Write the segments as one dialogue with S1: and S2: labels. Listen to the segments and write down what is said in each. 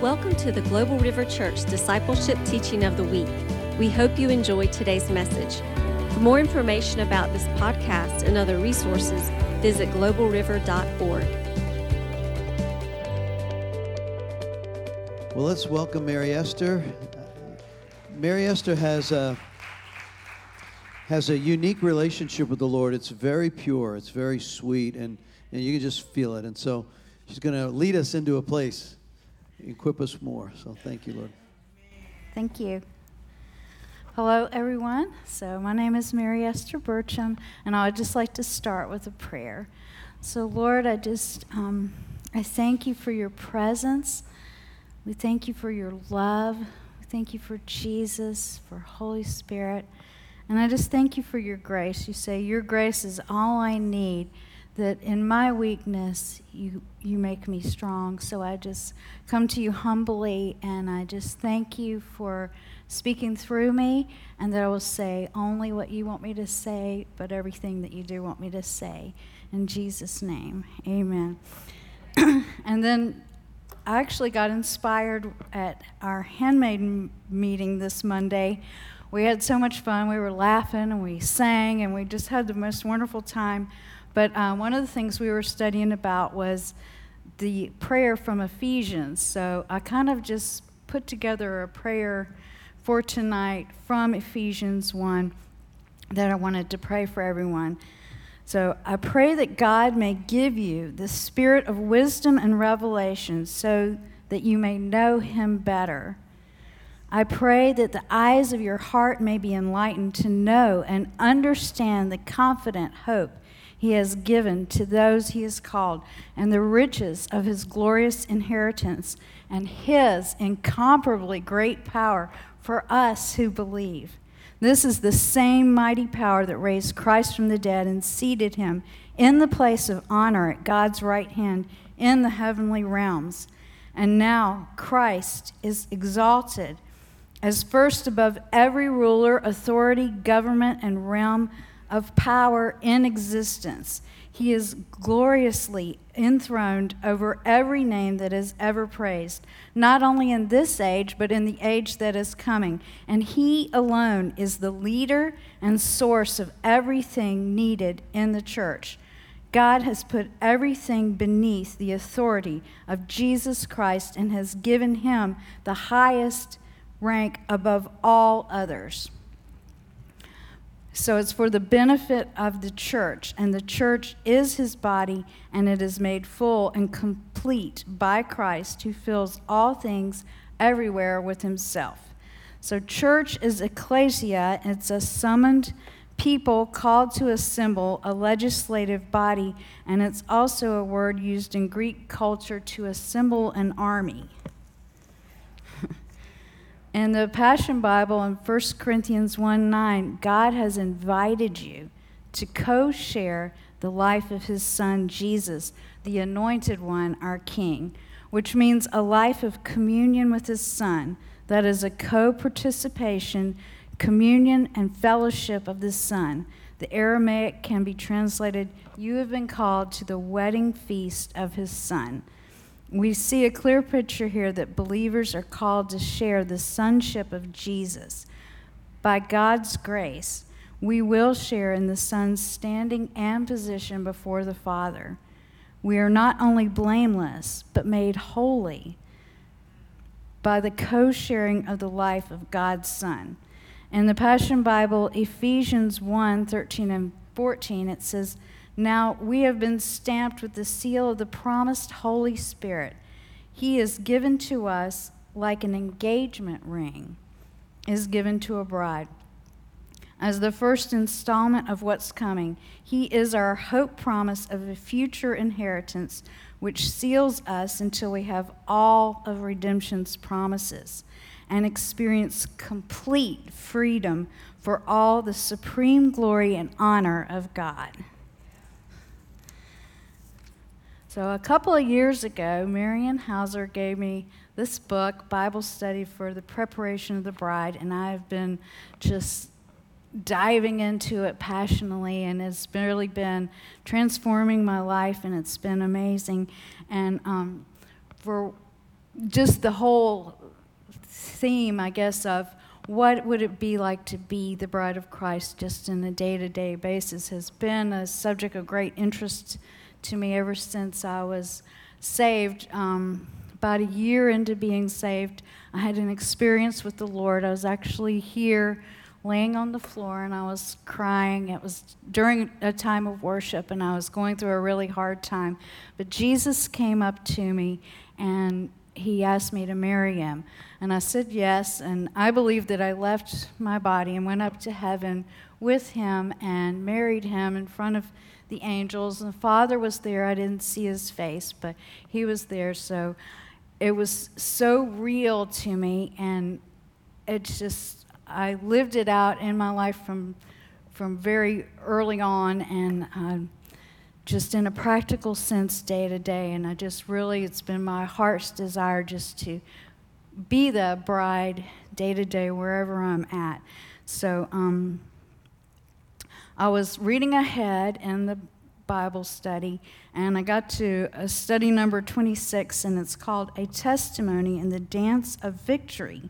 S1: Welcome to the Global River Church Discipleship Teaching of the Week. We hope you enjoy today's message. For more information about this podcast and other resources, visit globalriver.org.
S2: Well, let's welcome Mary Esther. Mary Esther has a has a unique relationship with the Lord. It's very pure. It's very sweet, and and you can just feel it. And so, she's going to lead us into a place, equip us more. So, thank you, Lord.
S3: Thank you. Hello, everyone. So, my name is Mary Esther Burcham, and I would just like to start with a prayer. So, Lord, I just um, I thank you for your presence. We thank you for your love. We thank you for Jesus, for Holy Spirit. And I just thank you for your grace. You say, Your grace is all I need, that in my weakness, you, you make me strong. So I just come to you humbly, and I just thank you for speaking through me, and that I will say only what you want me to say, but everything that you do want me to say. In Jesus' name, amen. and then I actually got inspired at our handmaiden meeting this Monday. We had so much fun. We were laughing and we sang and we just had the most wonderful time. But uh, one of the things we were studying about was the prayer from Ephesians. So I kind of just put together a prayer for tonight from Ephesians 1 that I wanted to pray for everyone. So I pray that God may give you the spirit of wisdom and revelation so that you may know him better. I pray that the eyes of your heart may be enlightened to know and understand the confident hope he has given to those he has called, and the riches of his glorious inheritance, and his incomparably great power for us who believe. This is the same mighty power that raised Christ from the dead and seated him in the place of honor at God's right hand in the heavenly realms. And now Christ is exalted as first above every ruler, authority, government, and realm of power in existence. He is gloriously enthroned over every name that is ever praised, not only in this age, but in the age that is coming. And He alone is the leader and source of everything needed in the church. God has put everything beneath the authority of Jesus Christ and has given Him the highest rank above all others. So it's for the benefit of the church, and the church is his body, and it is made full and complete by Christ, who fills all things everywhere with himself. So, church is ecclesia, it's a summoned people called to assemble, a legislative body, and it's also a word used in Greek culture to assemble an army. In the Passion Bible in 1 Corinthians 1 9, God has invited you to co share the life of his son Jesus, the anointed one, our King, which means a life of communion with his son. That is a co participation, communion, and fellowship of the son. The Aramaic can be translated, You have been called to the wedding feast of his son we see a clear picture here that believers are called to share the sonship of Jesus. By God's grace, we will share in the Son's standing and position before the Father. We are not only blameless, but made holy by the co sharing of the life of God's Son. In the Passion Bible, Ephesians 1 13 and 14, it says, now we have been stamped with the seal of the promised Holy Spirit. He is given to us like an engagement ring is given to a bride. As the first installment of what's coming, He is our hope promise of a future inheritance which seals us until we have all of redemption's promises and experience complete freedom for all the supreme glory and honor of God. So, a couple of years ago, Marian Hauser gave me this book, Bible Study for the Preparation of the Bride, and I've been just diving into it passionately, and it's really been transforming my life, and it's been amazing. And um, for just the whole theme, I guess, of what would it be like to be the bride of Christ just in a day to day basis has been a subject of great interest to me ever since I was saved. Um, about a year into being saved, I had an experience with the Lord. I was actually here laying on the floor and I was crying. It was during a time of worship and I was going through a really hard time. But Jesus came up to me and he asked me to marry him. And I said yes. And I believe that I left my body and went up to heaven with him and married him in front of the angels. And the Father was there. I didn't see his face, but he was there. So it was so real to me. And it's just, I lived it out in my life from, from very early on. And uh, just in a practical sense day to day. And I just really, it's been my heart's desire just to be the bride day to day wherever I'm at. So um, I was reading ahead in the Bible study, and I got to a study number 26, and it's called A Testimony in the Dance of Victory,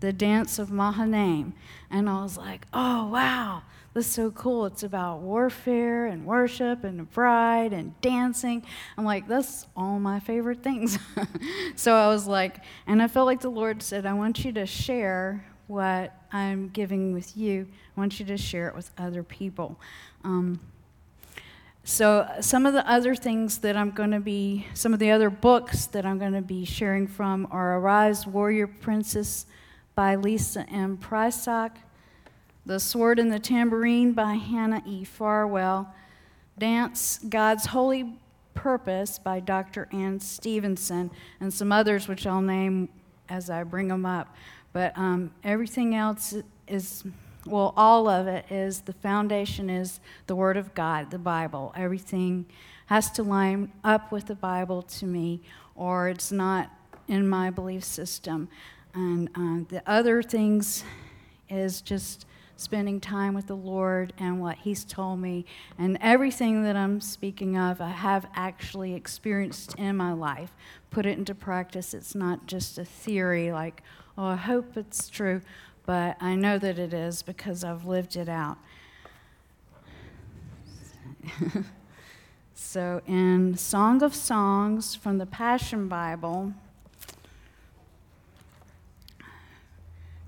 S3: the Dance of Mahanaim. And I was like, oh, wow this is so cool. It's about warfare and worship and bride and dancing. I'm like, that's all my favorite things. so I was like, and I felt like the Lord said, I want you to share what I'm giving with you. I want you to share it with other people. Um, so, some of the other things that I'm going to be, some of the other books that I'm going to be sharing from are Arise, Warrior Princess by Lisa M. Prysock, the Sword and the Tambourine by Hannah E. Farwell. Dance God's Holy Purpose by Dr. Ann Stevenson, and some others which I'll name as I bring them up. But um, everything else is, well, all of it is the foundation is the Word of God, the Bible. Everything has to line up with the Bible to me, or it's not in my belief system. And uh, the other things is just spending time with the Lord and what He's told me. And everything that I'm speaking of, I have actually experienced in my life. Put it into practice. It's not just a theory like, oh, I hope it's true, but I know that it is because I've lived it out. so, in Song of Songs from the Passion Bible,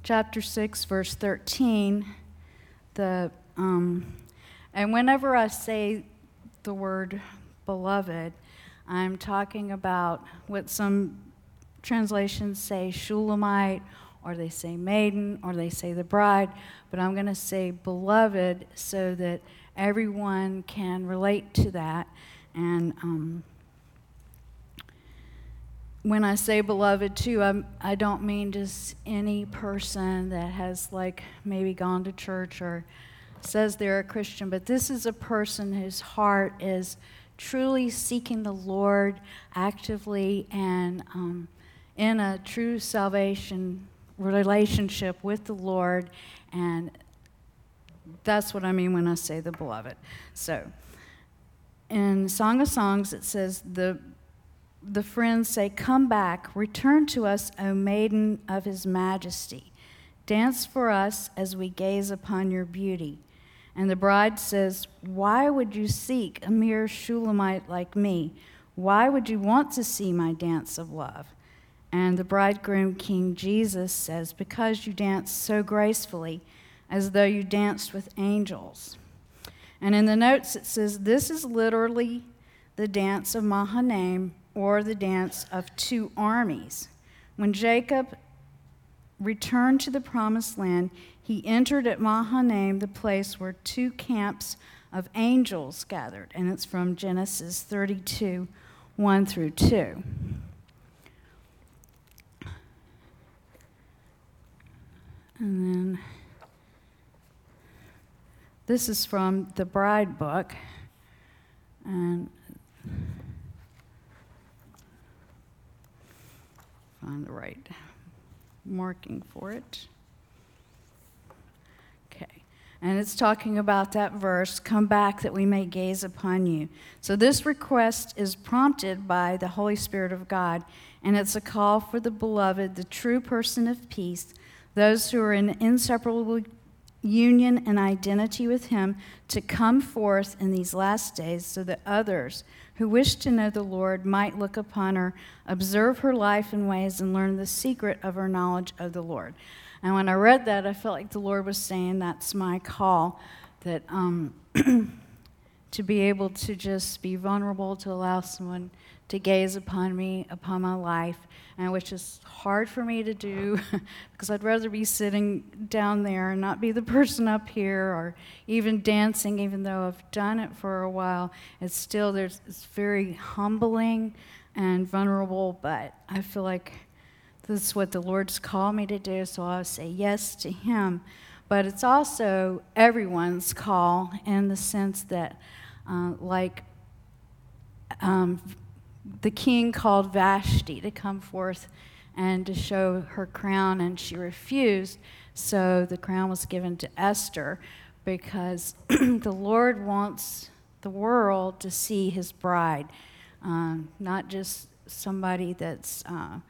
S3: chapter 6, verse 13, the um, and whenever I say the word beloved, I'm talking about what some translations say Shulamite, or they say maiden, or they say the bride, but I'm going to say beloved so that everyone can relate to that. And um, when I say beloved, too, I'm, I don't mean just any person that has, like, maybe gone to church or says they're a Christian, but this is a person whose heart is truly seeking the Lord actively and um, in a true salvation relationship with the Lord. And that's what I mean when I say the beloved. So, in Song of Songs, it says, The the friends say, Come back, return to us, O maiden of his majesty. Dance for us as we gaze upon your beauty. And the bride says, Why would you seek a mere Shulamite like me? Why would you want to see my dance of love? And the bridegroom, King Jesus, says, Because you dance so gracefully, as though you danced with angels. And in the notes it says, This is literally the dance of Mahanaim or the dance of two armies. When Jacob returned to the promised land, he entered at Mahanaim, the place where two camps of angels gathered. And it's from Genesis 32 1 through 2. And then this is from the Bride book. And find the right marking for it. Okay. And it's talking about that verse, come back that we may gaze upon you. So this request is prompted by the Holy Spirit of God, and it's a call for the beloved, the true person of peace, those who are in inseparable union and identity with Him, to come forth in these last days so that others who wish to know the Lord might look upon her, observe her life and ways, and learn the secret of her knowledge of the Lord. And when I read that, I felt like the Lord was saying, That's my call, that um, to be able to just be vulnerable, to allow someone to gaze upon me, upon my life, and which is hard for me to do because I'd rather be sitting down there and not be the person up here or even dancing, even though I've done it for a while. It's still, there's, it's very humbling and vulnerable, but I feel like this is what the Lord's called me to do, so I'll say yes to Him. But it's also everyone's call in the sense that, uh, like, um, the king called Vashti to come forth and to show her crown, and she refused. So the crown was given to Esther because the Lord wants the world to see his bride, um, not just somebody that's uh,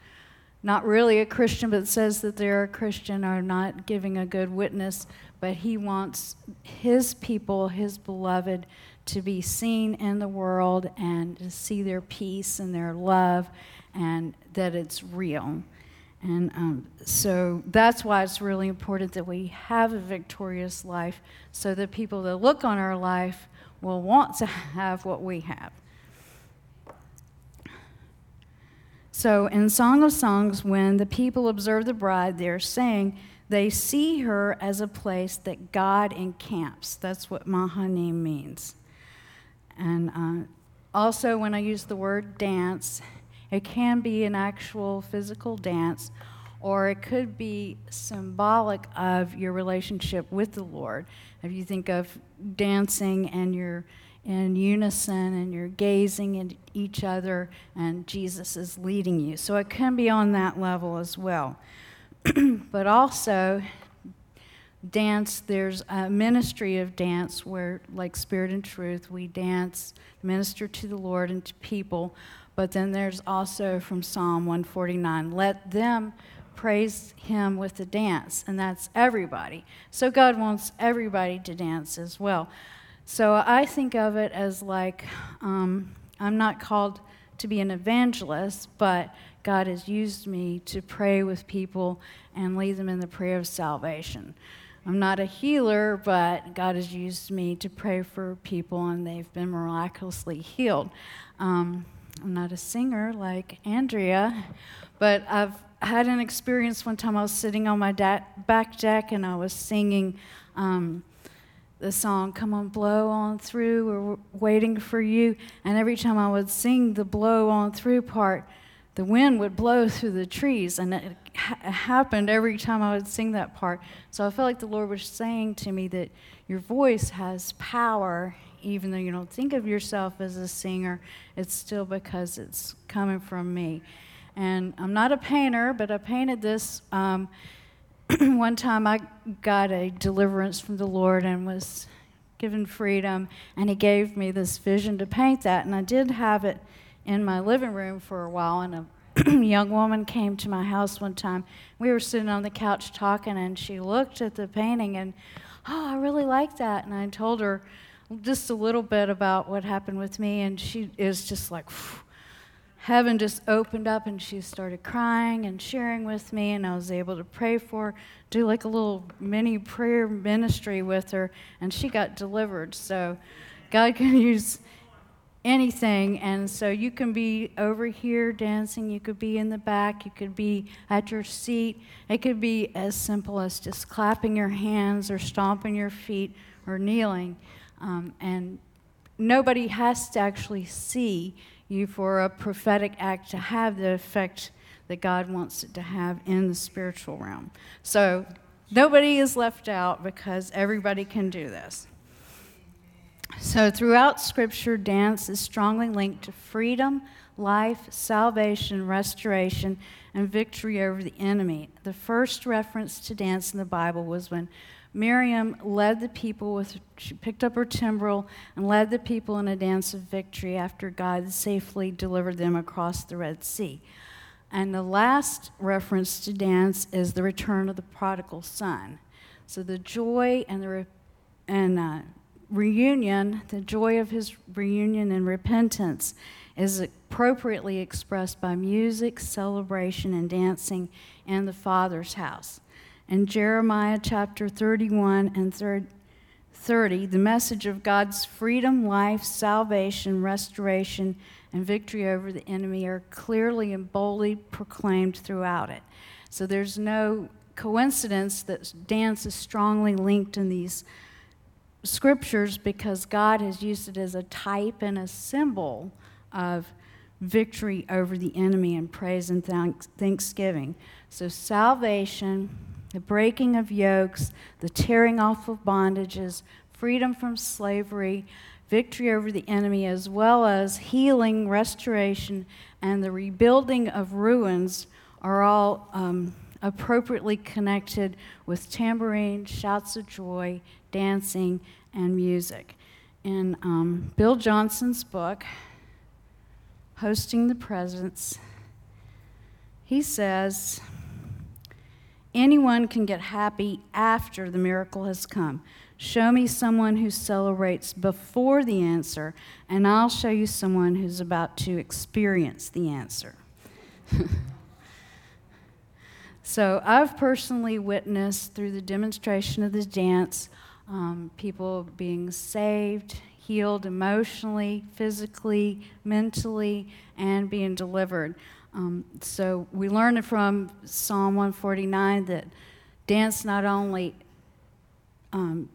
S3: not really a Christian, but says that they're a Christian, or not giving a good witness. But he wants his people, his beloved, to be seen in the world and to see their peace and their love and that it's real. And um, so that's why it's really important that we have a victorious life so that people that look on our life will want to have what we have. So in Song of Songs, when the people observe the bride, they're saying they see her as a place that God encamps. That's what Mahanaim means. And uh, also, when I use the word dance, it can be an actual physical dance, or it could be symbolic of your relationship with the Lord. If you think of dancing and you're in unison and you're gazing at each other and Jesus is leading you. So it can be on that level as well. but also, dance, there's a ministry of dance where, like Spirit and Truth, we dance, minister to the Lord and to people. But then there's also from Psalm 149 let them praise Him with the dance, and that's everybody. So God wants everybody to dance as well. So I think of it as like um, I'm not called to be an evangelist, but God has used me to pray with people and lead them in the prayer of salvation. I'm not a healer, but God has used me to pray for people and they've been miraculously healed. Um, I'm not a singer like Andrea, but I've had an experience one time I was sitting on my da- back deck and I was singing um, the song, Come On Blow On Through, we're waiting for you. And every time I would sing the blow on through part, the wind would blow through the trees, and it ha- happened every time I would sing that part. So I felt like the Lord was saying to me that your voice has power, even though you don't think of yourself as a singer, it's still because it's coming from me. And I'm not a painter, but I painted this. Um, one time I got a deliverance from the Lord and was given freedom, and He gave me this vision to paint that, and I did have it in my living room for a while, and a young woman came to my house one time. We were sitting on the couch talking, and she looked at the painting and, oh, I really like that. And I told her just a little bit about what happened with me, and she is just like, heaven just opened up, and she started crying and sharing with me, and I was able to pray for do like a little mini prayer ministry with her, and she got delivered. So God can use anything. And so you can be over here dancing, you could be in the back, you could be at your seat. It could be as simple as just clapping your hands or stomping your feet or kneeling. Um, and nobody has to actually see you for a prophetic act to have the effect that God wants it to have in the spiritual realm. So nobody is left out because everybody can do this. So, throughout Scripture, dance is strongly linked to freedom, life, salvation, restoration, and victory over the enemy. The first reference to dance in the Bible was when Miriam led the people with, she picked up her timbrel and led the people in a dance of victory after God safely delivered them across the Red Sea. And the last reference to dance is the return of the prodigal son. So the joy and the re- and uh, reunion, the joy of his reunion and repentance, is appropriately expressed by music, celebration, and dancing in the Father's house. In Jeremiah chapter 31 and 30, the message of God's freedom, life, salvation, restoration, and victory over the enemy are clearly and boldly proclaimed throughout it. So there's no coincidence that dance is strongly linked in these scriptures because God has used it as a type and a symbol of victory over the enemy and praise and thanksgiving. So, salvation, the breaking of yokes, the tearing off of bondages, freedom from slavery, victory over the enemy, as well as healing, restoration, and the rebuilding of ruins are all um, appropriately connected with tambourine, shouts of joy, dancing, and music. In um, Bill Johnson's book, Hosting the Presence, he says, Anyone can get happy after the miracle has come. Show me someone who celebrates before the answer, and I'll show you someone who's about to experience the answer. so, I've personally witnessed through the demonstration of the dance um, people being saved, healed emotionally, physically, mentally, and being delivered. Um, so we learned from Psalm 149 that dance not only um,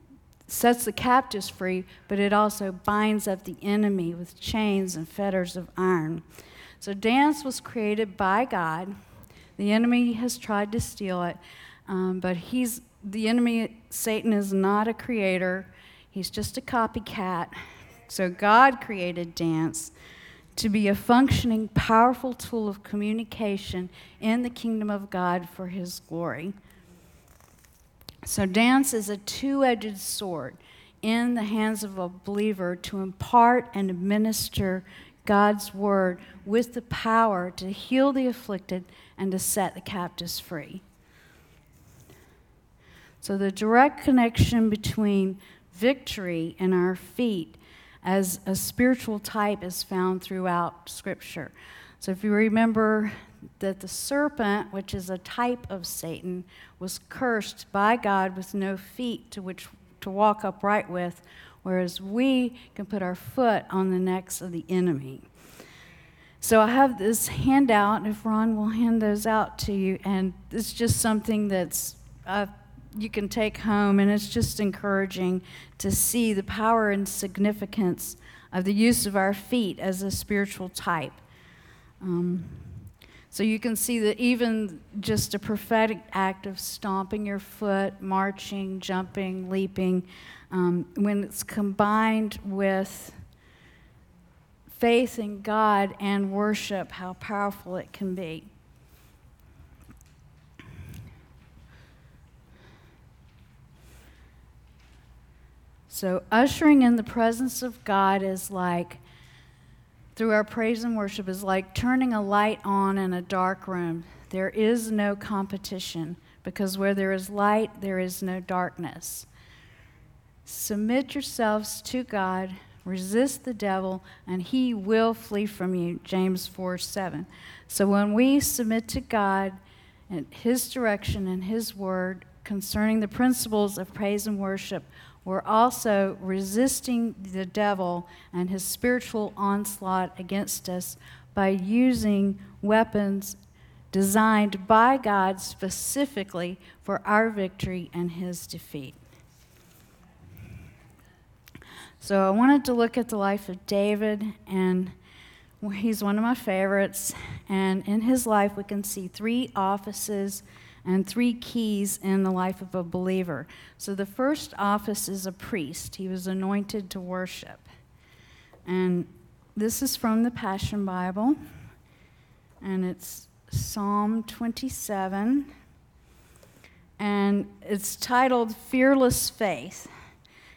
S3: sets the captives free, but it also binds up the enemy with chains and fetters of iron. So dance was created by God. The enemy has tried to steal it, um, but he's the enemy. Satan is not a creator. He's just a copycat. So God created dance to be a functioning, powerful tool of communication in the kingdom of God for His glory. So, dance is a two edged sword in the hands of a believer to impart and administer God's word with the power to heal the afflicted and to set the captives free. So, the direct connection between victory and our feet as a spiritual type is found throughout Scripture. So if you remember that the serpent, which is a type of Satan, was cursed by God with no feet to which to walk upright with, whereas we can put our foot on the necks of the enemy. So I have this handout, if Ron will hand those out to you, and it's just something that's you can take home, and it's just encouraging to see the power and significance of the use of our feet as a spiritual type. Um, so you can see that even just a prophetic act of stomping your foot, marching, jumping, leaping, um, when it's combined with faith in God and worship, how powerful it can be. So, ushering in the presence of God is like, through our praise and worship, is like turning a light on in a dark room. There is no competition because where there is light, there is no darkness. Submit yourselves to God, resist the devil, and he will flee from you. James 4 7. So, when we submit to God and his direction and his word concerning the principles of praise and worship, we're also resisting the devil and his spiritual onslaught against us by using weapons designed by God specifically for our victory and his defeat. So I wanted to look at the life of David, and he's one of my favorites. And in his life, we can see three offices and three keys in the life of a believer. So the first office is a priest, he was anointed to worship. And this is from the Passion Bible, and it's Psalm 27. and it's titled Fearless Faith.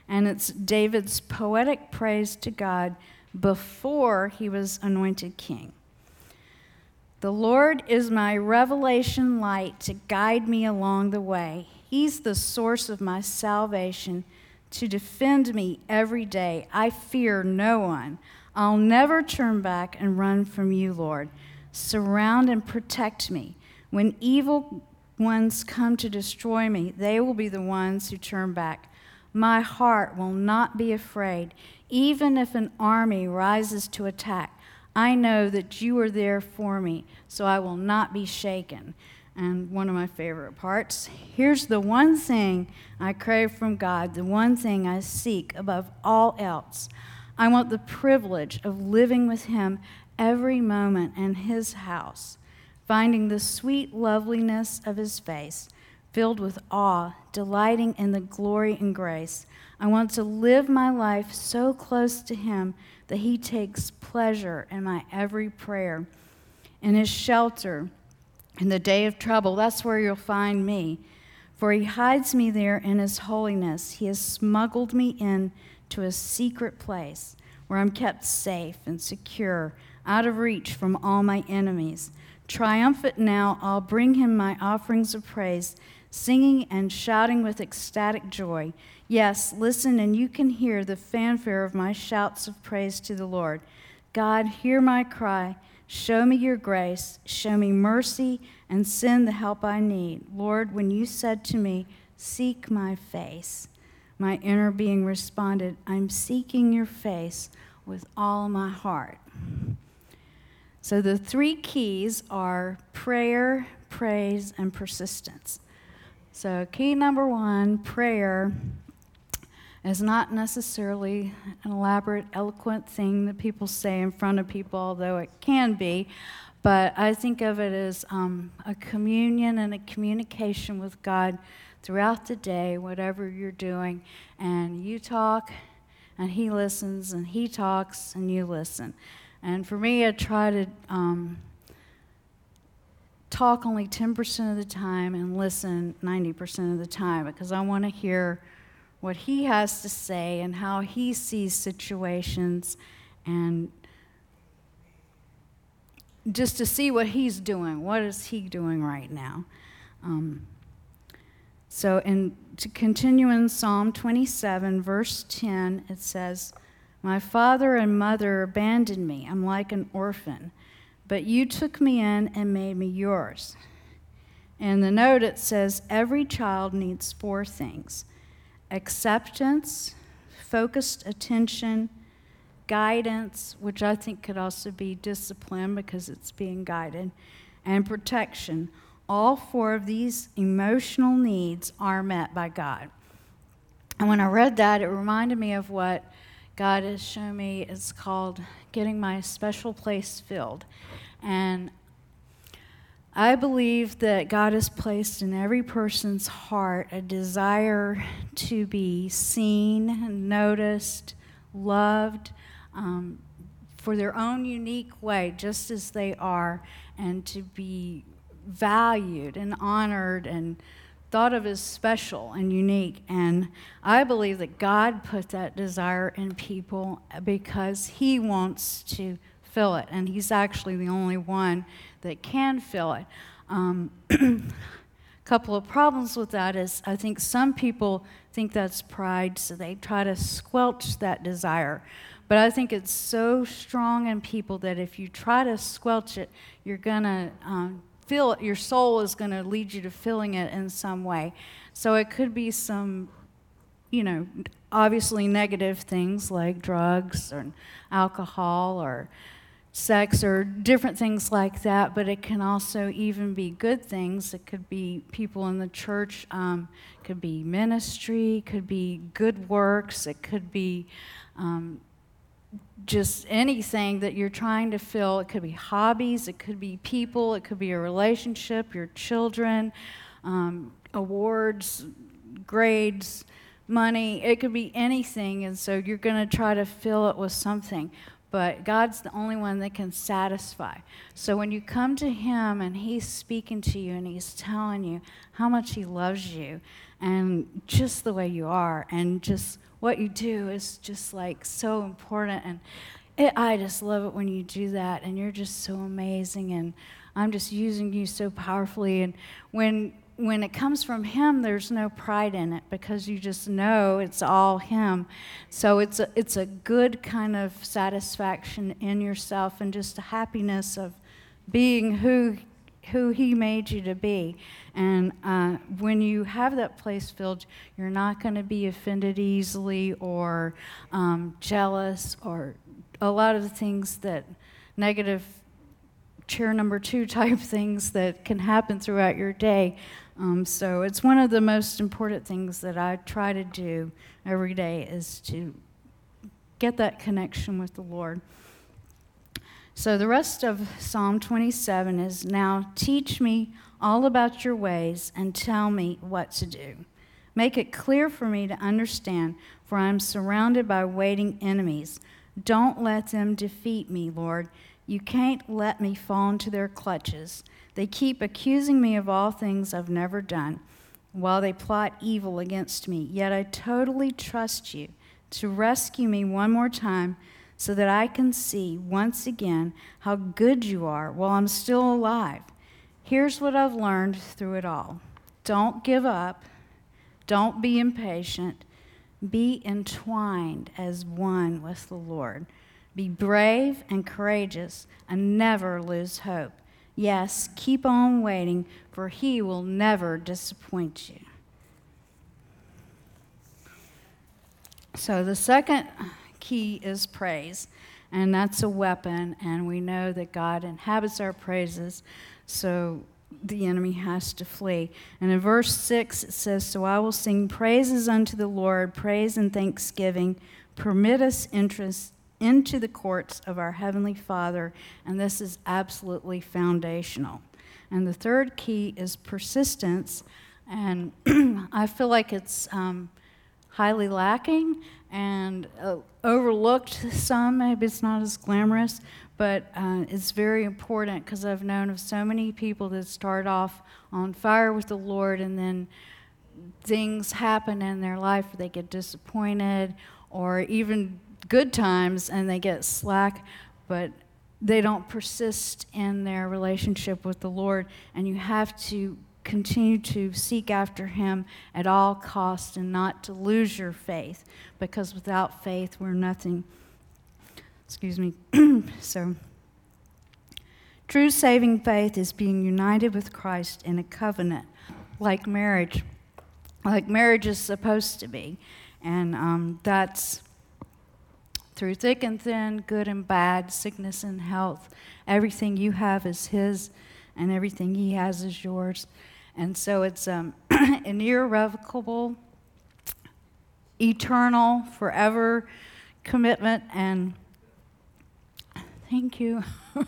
S3: And it's David's poetic praise to God before he was anointed king. The Lord is my revelation light to guide me along the way. He's the source of my salvation to defend me every day. I fear no one. I'll never turn back and run from you, Lord. Surround and protect me. When evil ones come to destroy me, they will be the ones who turn back. My heart will not be afraid, even if an army rises to attack. I know that you are there for me, so I will not be shaken. And one of my favorite parts here's the one thing I crave from God, the one thing I seek above all else. I want the privilege of living with Him every moment in His house, finding the sweet loveliness of His face, filled with awe, delighting in the glory and grace. I want to live my life so close to Him that He takes pleasure in my every prayer. In His shelter, in the day of trouble, that's where you'll find me. For He hides me there in His holiness. He has smuggled me in to a secret place where I'm kept safe and secure, out of reach from all my enemies. Triumphant now, I'll bring him my offerings of praise, singing and shouting with ecstatic joy. Yes, listen, and you can hear the fanfare of my shouts of praise to the Lord. God, hear my cry. Show me your grace. Show me mercy and send the help I need. Lord, when you said to me, Seek my face, my inner being responded, I'm seeking your face with all my heart. So the three keys are prayer, praise, and persistence. So, key number one prayer is not necessarily an elaborate, eloquent thing that people say in front of people, although it can be. But I think of it as um, a communion and a communication with God throughout the day, whatever you're doing. And you talk, and He listens, and He talks, and you listen. And for me, I try to um, talk only 10% of the time and listen 90% of the time because I want to hear what He has to say and how He sees situations and just to see what He's doing. What is He doing right now? Um, so, in, to continue in Psalm 27, verse 10, it says, My father and mother abandoned me. I'm like an orphan. But you took me in and made me yours. In the note, it says, Every child needs four things acceptance, focused attention, guidance, which I think could also be discipline because it's being guided, and protection all four of these emotional needs are met by God. And when I read that, it reminded me of what God has shown me It's called getting my special place filled. And I believe that God has placed in every person's heart a desire to be seen, noticed, loved um, for their own unique way, just as they are, and to be valued and honored and thought of as special and unique. And I believe that God put that desire in people because He wants to fill it. And He's actually the only one that can fill it. Um, a couple of problems with that is I think some people think that's pride, so they try to squelch that desire. But I think it's so strong in people that if you try to squelch it, you're going to um, feel it, your soul is going to lead you to feeling it in some way. So it could be some, you know, obviously negative things like drugs or alcohol or sex or different things like that, but it can also even be good things. It could be people in the church, um, could be ministry, could be good works, it could be um, just anything that you're trying to fill. It could be hobbies, it could be people, it could be a relationship, your children, um, awards, grades, money. It could be anything. And so you're going to try to fill it with something. But God's the only one that can satisfy. So when you come to Him and He's speaking to you and He's telling you how much He loves you and just the way you are and just what you do is just like so important. And it, I just love it when you do that and you're just so amazing and I'm just using you so powerfully. And when when it comes from him there's no pride in it because you just know it's all him. So it's a, it's a good kind of satisfaction in yourself and just a happiness of being who who he made you to be. And uh, when you have that place filled you're not going to be offended easily or um, jealous or a lot of the things that negative chair number two type things that can happen throughout your day um, so it's one of the most important things that I try to do every day is to get that connection with the Lord. So the rest of Psalm 27 is now teach me all about your ways and tell me what to do. Make it clear for me to understand, for I am surrounded by waiting enemies. Don't let them defeat me, Lord. You can't let me fall into their clutches. They keep accusing me of all things I've never done while they plot evil against me. Yet I totally trust you to rescue me one more time so that I can see once again how good you are while I'm still alive. Here's what I've learned through it all don't give up, don't be impatient, be entwined as one with the Lord. Be brave and courageous and never lose hope. Yes, keep on waiting, for he will never disappoint you. So the second key is praise, and that's a weapon, and we know that God inhabits our praises, so the enemy has to flee. And in verse 6, it says, So I will sing praises unto the Lord, praise and thanksgiving. Permit us interest into the courts of our Heavenly Father, and this is absolutely foundational. And the third key is persistence, and I feel like it's um, highly lacking and uh, overlooked some. Maybe it's not as glamorous, but uh, it's very important because I've known of so many people that start off on fire with the Lord and then things happen in their life, they get disappointed or even good times and they get slack, but they don't persist in their relationship with the Lord. And you have to continue to seek after Him at all costs and not to lose your faith, because without faith, we're nothing. Excuse me. so, true saving faith is being united with Christ in a covenant, like marriage, like marriage is supposed to be. And um, that's through thick and thin, good and bad, sickness and health. Everything you have is His, and everything He has is yours. And so it's um, an irrevocable, eternal, forever commitment. And thank you.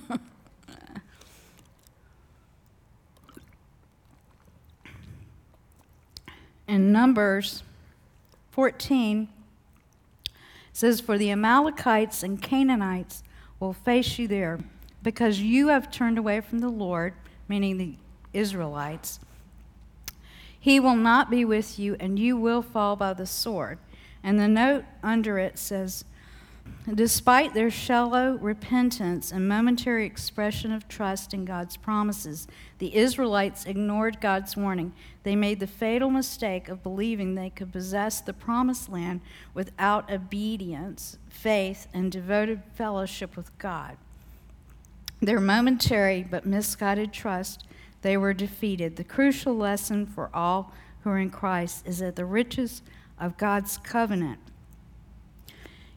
S3: In Numbers 14, says, For the Amalekites and Canaanites will face you there, because you have turned away from the Lord, meaning the Israelites. He will not be with you, and you will fall by the sword. And the note under it says, Despite their shallow repentance and momentary expression of trust in God's promises, the Israelites ignored God's warning. They made the fatal mistake of believing they could possess the promised land without obedience, faith, and devoted fellowship with God. Their momentary but misguided trust, they were defeated. The crucial lesson for all who are in Christ is that the riches of God's covenant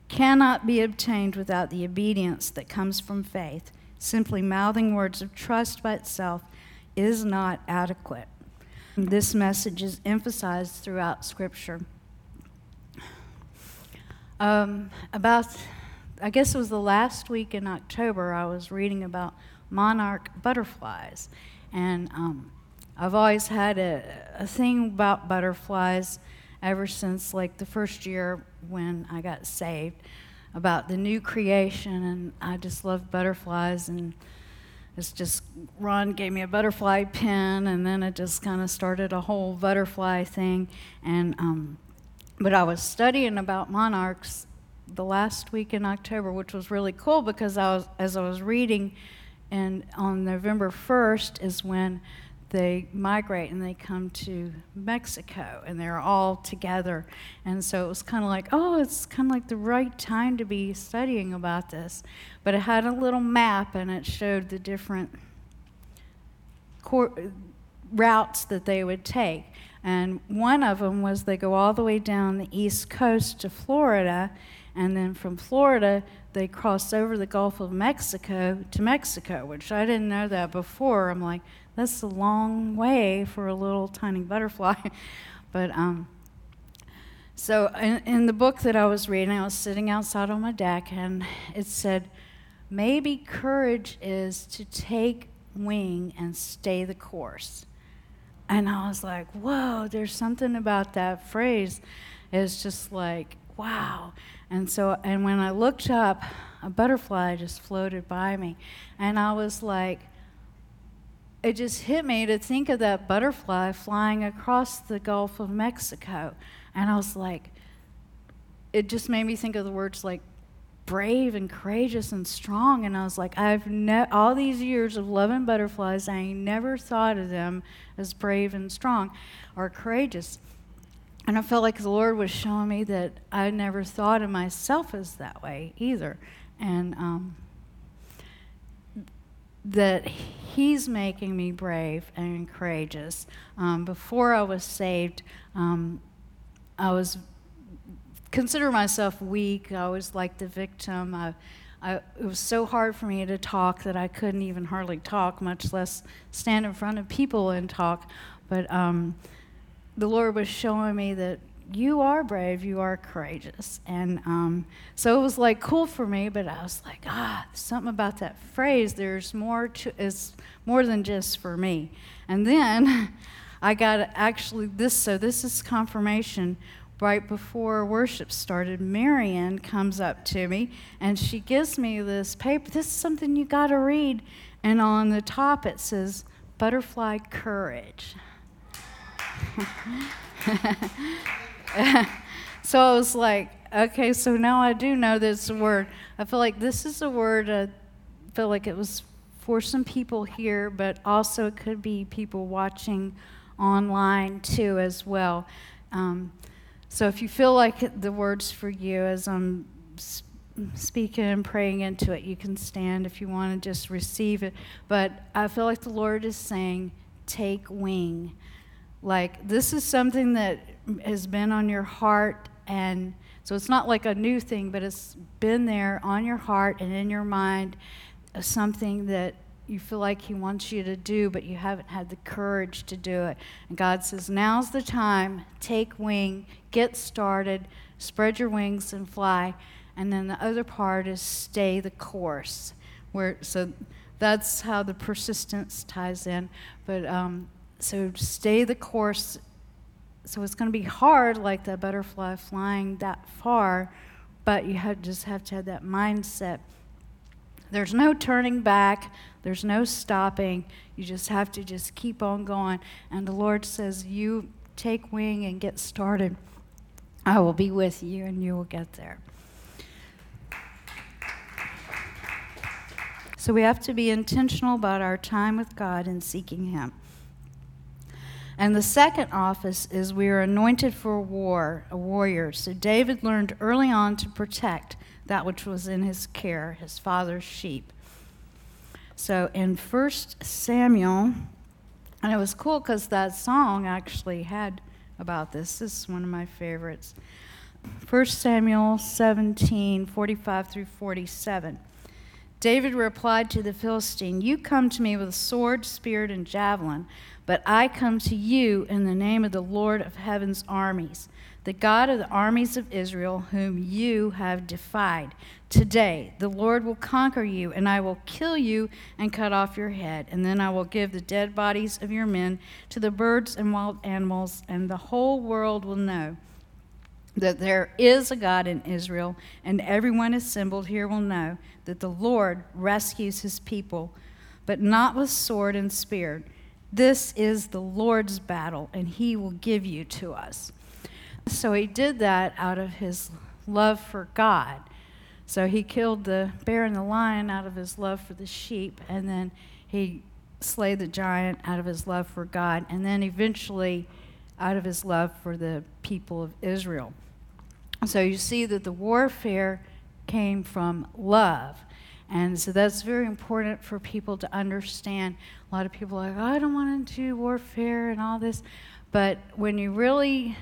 S3: cannot be obtained without the obedience that comes from faith. Simply mouthing words of trust by itself is not adequate. This message is emphasized throughout Scripture. Um, about, I guess it was the last week in October, I was reading about monarch butterflies. And um, I've always had a, a thing about butterflies ever since like the first year when I got saved. about the new creation, and I just love butterflies and it's just Ron gave me a butterfly pin, and then it just kind of started a whole butterfly thing. And um, but I was studying about monarchs the last week in October, which was really cool because I was as I was reading, and on November first is when they migrate and they come to Mexico and they're all together. And so it was kind of like, oh, it's kind of like the right time to be studying about this. But it had a little map and it showed the different cor- routes that they would take. And one of them was they go all the way down the east coast to Florida, and then from Florida, they cross over the Gulf of Mexico to Mexico, which I didn't know that before. I'm like, that's a long way for a little tiny butterfly. but um, so in, in the book that I was reading, I was sitting outside on my deck, and it said, maybe courage is to take wing and stay the course. And I was like, whoa, there's something about that phrase. It's just like, wow. And so, and when I looked up, a butterfly just floated by me. And I was like, it just hit me to think of that butterfly flying across the Gulf of Mexico. And I was like, it just made me think of the words like brave and courageous and strong. And I was like, I've ne- all these years of loving butterflies, I never thought of them as brave and strong or courageous. And I felt like the Lord was showing me that I never thought of myself as that way either. And um, that He's making me brave and courageous. Um, before I was saved, um, I was consider myself weak. I was like the victim. I, I, it was so hard for me to talk that I couldn't even hardly talk, much less stand in front of people and talk. But um, the Lord was showing me that you are brave, you are courageous. And um, so it was like cool for me, but I was like, ah, something about that phrase. There's more to, it's more than just for me. And then I got actually this, so this is confirmation. Right before worship started, Marion comes up to me and she gives me this paper. This is something you got to read. And on the top it says, Butterfly Courage. so I was like, okay, so now I do know this word. I feel like this is a word, I feel like it was for some people here, but also it could be people watching online too as well. Um, so if you feel like the word's for you as I'm speaking and praying into it, you can stand if you want to just receive it. But I feel like the Lord is saying, take wing. Like, this is something that has been on your heart, and so it's not like a new thing, but it's been there on your heart and in your mind, uh, something that you feel like He wants you to do, but you haven't had the courage to do it. And God says, Now's the time. Take wing, get started, spread your wings and fly. And then the other part is stay the course. Where, so that's how the persistence ties in. But um, so stay the course. So it's going to be hard, like that butterfly flying that far, but you have, just have to have that mindset. There's no turning back. There's no stopping. You just have to just keep on going. And the Lord says, You take wing and get started. I will be with you and you will get there. So we have to be intentional about our time with God and seeking Him. And the second office is we are anointed for war, a warrior. So David learned early on to protect that which was in his care, his father's sheep. So in 1 Samuel, and it was cool because that song actually had about this. This is one of my favorites. 1 Samuel 17, 45 through 47. David replied to the Philistine, You come to me with sword, spear, and javelin but I come to you in the name of the Lord of heaven's armies, the God of the armies of Israel, whom you have defied. Today the Lord will conquer you, and I will kill you and cut off your head. And then I will give the dead bodies of your men to the birds and wild animals, and the whole world will know that there is a God in Israel, and everyone assembled here will know that the Lord rescues his people, but not with sword and spear. This is the Lord's battle, and he will give you to us. So he did that out of his love for God. So he killed the bear and the lion out of his love for the sheep, and then he slayed the giant out of his love for God, and then eventually out of his love for the people of Israel. So you see that the warfare came from love. And so that's very important for people to understand. A lot of people are like, oh, I don't want to do warfare and all this. But when you really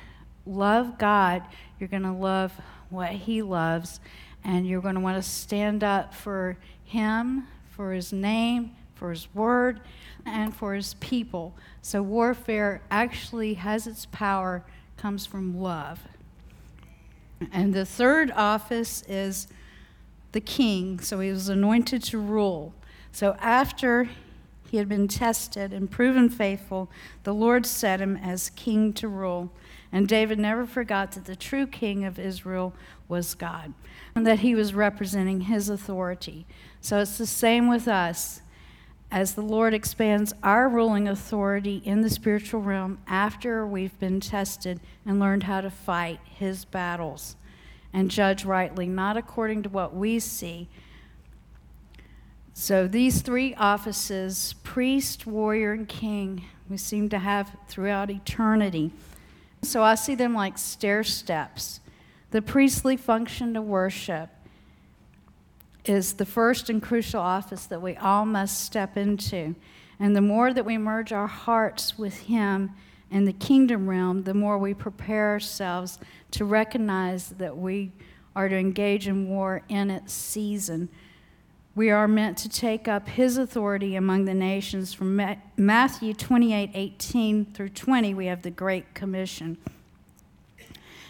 S3: love God, you're going to love what He loves, and you're going to want to stand up for Him, for His name, for His word, and for His people. So warfare actually has its power, comes from love. And the third office is the king. So he was anointed to rule. So after he had been tested and proven faithful, the Lord set him as king to rule. And David never forgot that the true king of Israel was God and that he was representing his authority. So it's the same with us. As the Lord expands our ruling authority in the spiritual realm after we've been tested and learned how to fight his battles and judge rightly, not according to what we see. So these three offices priest, warrior, and king we seem to have throughout eternity. So I see them like stair steps. The priestly function to worship is the first and crucial office that we all must step into. And the more that we merge our hearts with Him in the kingdom realm, the more we prepare ourselves to recognize that we are to engage in war in its season. We are meant to take up his authority among the nations. From Matthew 28 18 through 20, we have the Great Commission.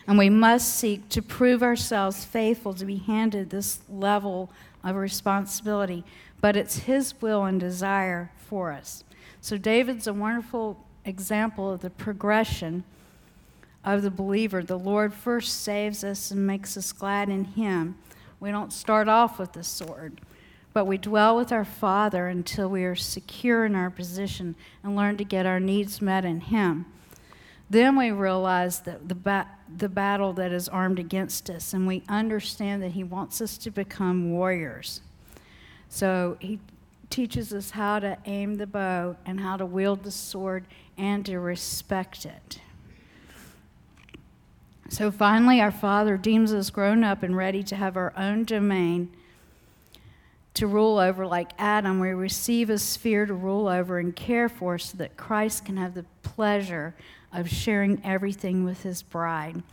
S3: And we must seek to prove ourselves faithful to be handed this level of responsibility. But it's his will and desire for us. So, David's a wonderful example of the progression of the believer. The Lord first saves us and makes us glad in Him. We don't start off with the sword, but we dwell with our Father until we are secure in our position and learn to get our needs met in Him. Then we realize that the, ba- the battle that is armed against us, and we understand that He wants us to become warriors. So He teaches us how to aim the bow and how to wield the sword and to respect it. So finally, our Father deems us grown up and ready to have our own domain to rule over. Like Adam, we receive a sphere to rule over and care for so that Christ can have the pleasure of sharing everything with his bride.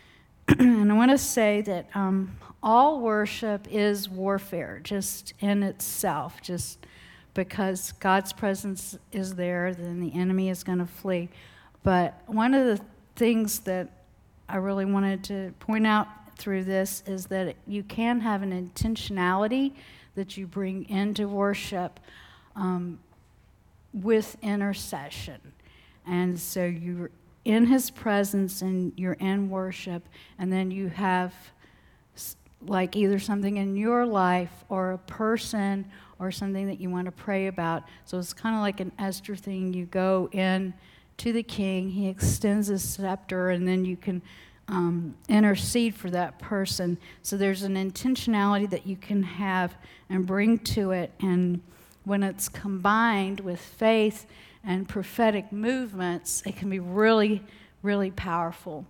S3: and I want to say that um, all worship is warfare, just in itself, just because God's presence is there, then the enemy is going to flee. But one of the things that I really wanted to point out through this is that you can have an intentionality that you bring into worship um, with intercession. And so you're in his presence and you're in worship, and then you have like either something in your life or a person or something that you want to pray about. So it's kind of like an Esther thing. You go in to the king, he extends his scepter, and then you can um, intercede for that person. So there's an intentionality that you can have and bring to it. And when it's combined with faith and prophetic movements, it can be really, really powerful.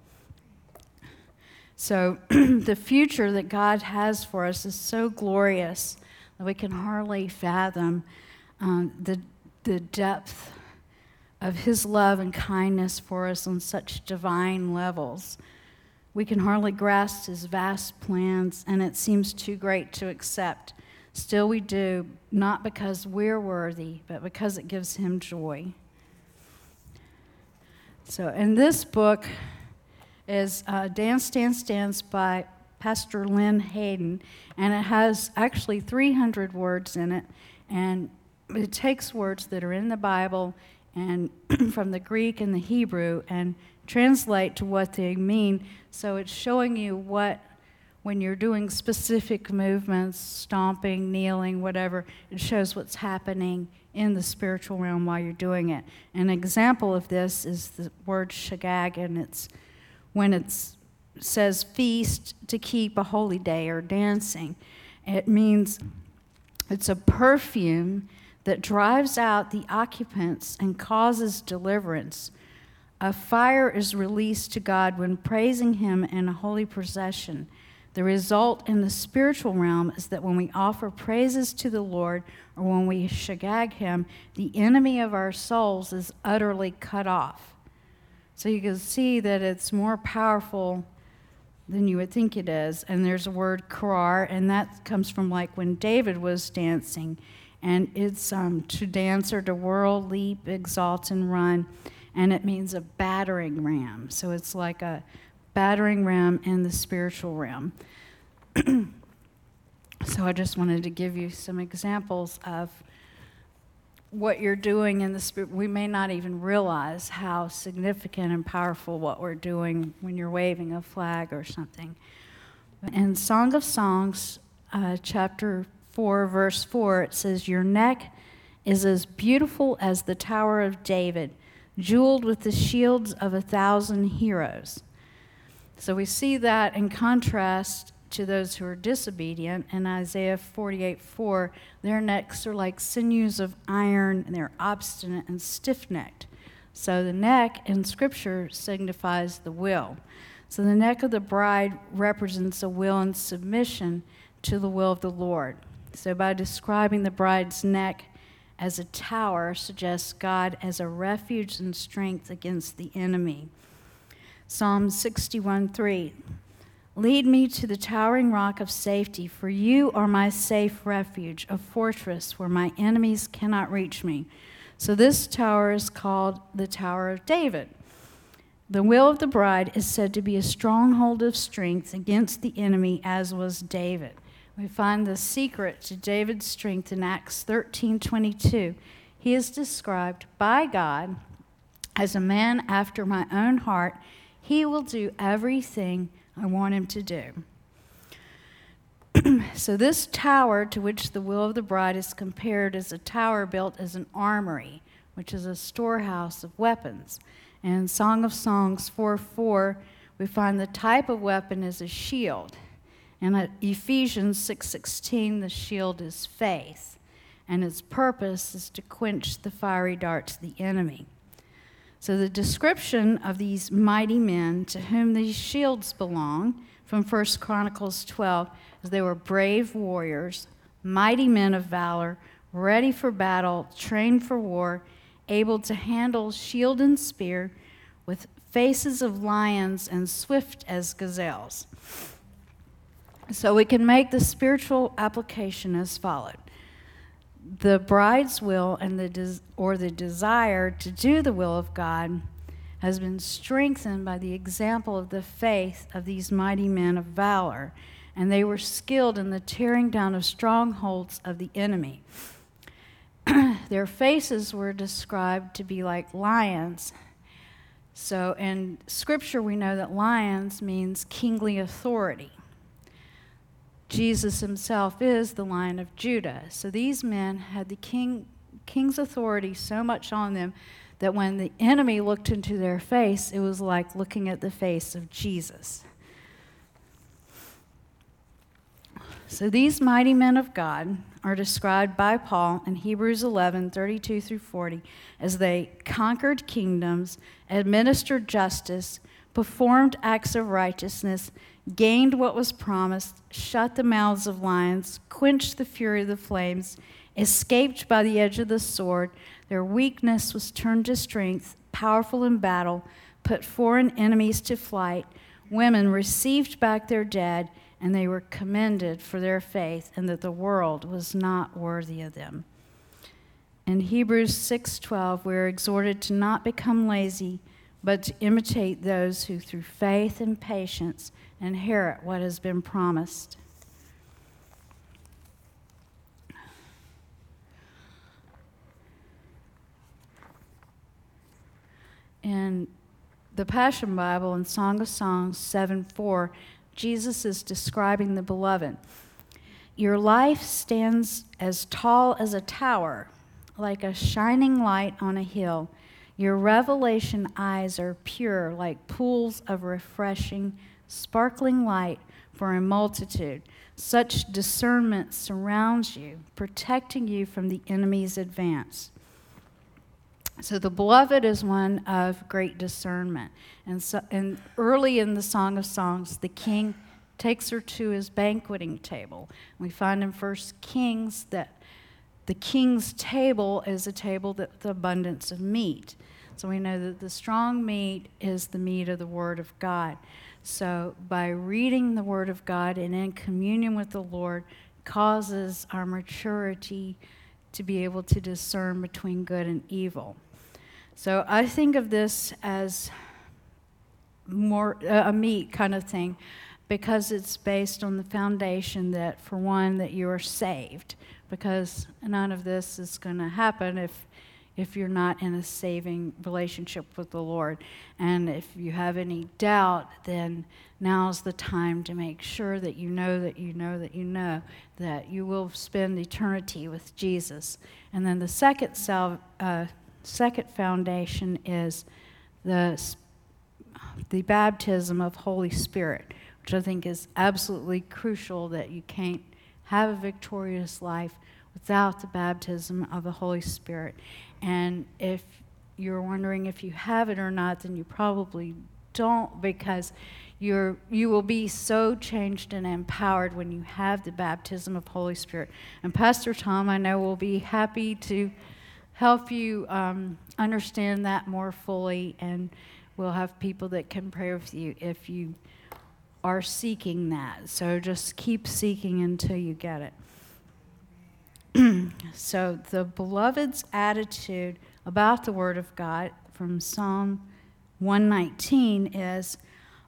S3: So the future that God has for us is so glorious that we can hardly fathom um, the, the depth of His love and kindness for us on such divine levels. We can hardly grasp His vast plans, and it seems too great to accept. Still, we do, not because we're worthy, but because it gives Him joy. So, in this book is uh, Dance, Dance, Dance by Pastor Lynn Hayden, and it has actually 300 words in it, and it takes words that are in the Bible and from the Greek and the Hebrew and translate to what they mean. So it's showing you what, when you're doing specific movements, stomping, kneeling, whatever, it shows what's happening in the spiritual realm while you're doing it. An example of this is the word shagag, and it's when it says feast to keep a holy day or dancing. It means it's a perfume that drives out the occupants and causes deliverance. A fire is released to God when praising Him in a holy procession. The result in the spiritual realm is that when we offer praises to the Lord or when we shagag Him, the enemy of our souls is utterly cut off. So you can see that it's more powerful than you would think it is. And there's a word karar, and that comes from like when David was dancing. And it's um, to dance or to whirl, leap, exalt, and run. And it means a battering ram. So it's like a battering ram in the spiritual realm. so I just wanted to give you some examples of what you're doing in the spirit. We may not even realize how significant and powerful what we're doing when you're waving a flag or something. In Song of Songs, uh, chapter 4, verse 4, it says, Your neck is as beautiful as the Tower of David, jeweled with the shields of a thousand heroes. So we see that in contrast to those who are disobedient. In Isaiah 48 4, their necks are like sinews of iron, and they're obstinate and stiff necked. So the neck in Scripture signifies the will. So the neck of the bride represents a will and submission to the will of the Lord. So by describing the bride's neck as a tower, suggests God as a refuge and strength against the enemy. Psalm 61 3. Lead me to the towering rock of safety, for you are my safe refuge, a fortress where my enemies cannot reach me. So, this tower is called the Tower of David. The will of the bride is said to be a stronghold of strength against the enemy, as was David. We find the secret to David's strength in Acts 13:22. He is described by God as a man after my own heart he will do everything I want him to do. so, this tower to which the will of the bride is compared is a tower built as an armory, which is a storehouse of weapons. And Song of Songs 4 4, we find the type of weapon is a shield. And at Ephesians 6:16, the shield is faith, and its purpose is to quench the fiery darts of the enemy. So, the description of these mighty men to whom these shields belong from 1 Chronicles 12 is they were brave warriors, mighty men of valor, ready for battle, trained for war, able to handle shield and spear, with faces of lions and swift as gazelles. So, we can make the spiritual application as followed the bride's will and the des- or the desire to do the will of God has been strengthened by the example of the faith of these mighty men of valor, and they were skilled in the tearing down of strongholds of the enemy. Their faces were described to be like lions. So in scripture, we know that lions means kingly authority. Jesus himself is the lion of Judah. So these men had the king, king's authority so much on them that when the enemy looked into their face, it was like looking at the face of Jesus. So these mighty men of God are described by Paul in Hebrews 11 32 through 40 as they conquered kingdoms, administered justice, performed acts of righteousness, gained what was promised, shut the mouths of lions, quenched the fury of the flames, escaped by the edge of the sword. Their weakness was turned to strength, powerful in battle, put foreign enemies to flight. Women received back their dead, and they were commended for their faith and that the world was not worthy of them. In Hebrews 6:12, we're exhorted to not become lazy, but to imitate those who through faith and patience inherit what has been promised. in the Passion Bible in Song of Songs 7 4, Jesus is describing the beloved. Your life stands as tall as a tower, like a shining light on a hill. Your revelation eyes are pure, like pools of refreshing, sparkling light for a multitude. Such discernment surrounds you, protecting you from the enemy's advance. So the beloved is one of great discernment. And, so, and early in the Song of Songs, the king takes her to his banqueting table. We find in First Kings that the king's table is a table with abundance of meat. So we know that the strong meat is the meat of the Word of God. So by reading the Word of God and in communion with the Lord causes our maturity to be able to discern between good and evil. So I think of this as more uh, a meat kind of thing because it's based on the foundation that for one that you are saved because none of this is going to happen if if you're not in a saving relationship with the Lord. And if you have any doubt, then now's the time to make sure that you know that you know that you know that you will spend eternity with Jesus. And then the second uh, second foundation is the, the baptism of Holy Spirit, which I think is absolutely crucial that you can't have a victorious life without the baptism of the Holy Spirit. And if you're wondering if you have it or not, then you probably don't because you're, you will be so changed and empowered when you have the baptism of Holy Spirit. And Pastor Tom, I know, will be happy to help you um, understand that more fully, and we'll have people that can pray with you if you are seeking that. So just keep seeking until you get it. so, the beloved's attitude about the Word of God from Psalm 119 is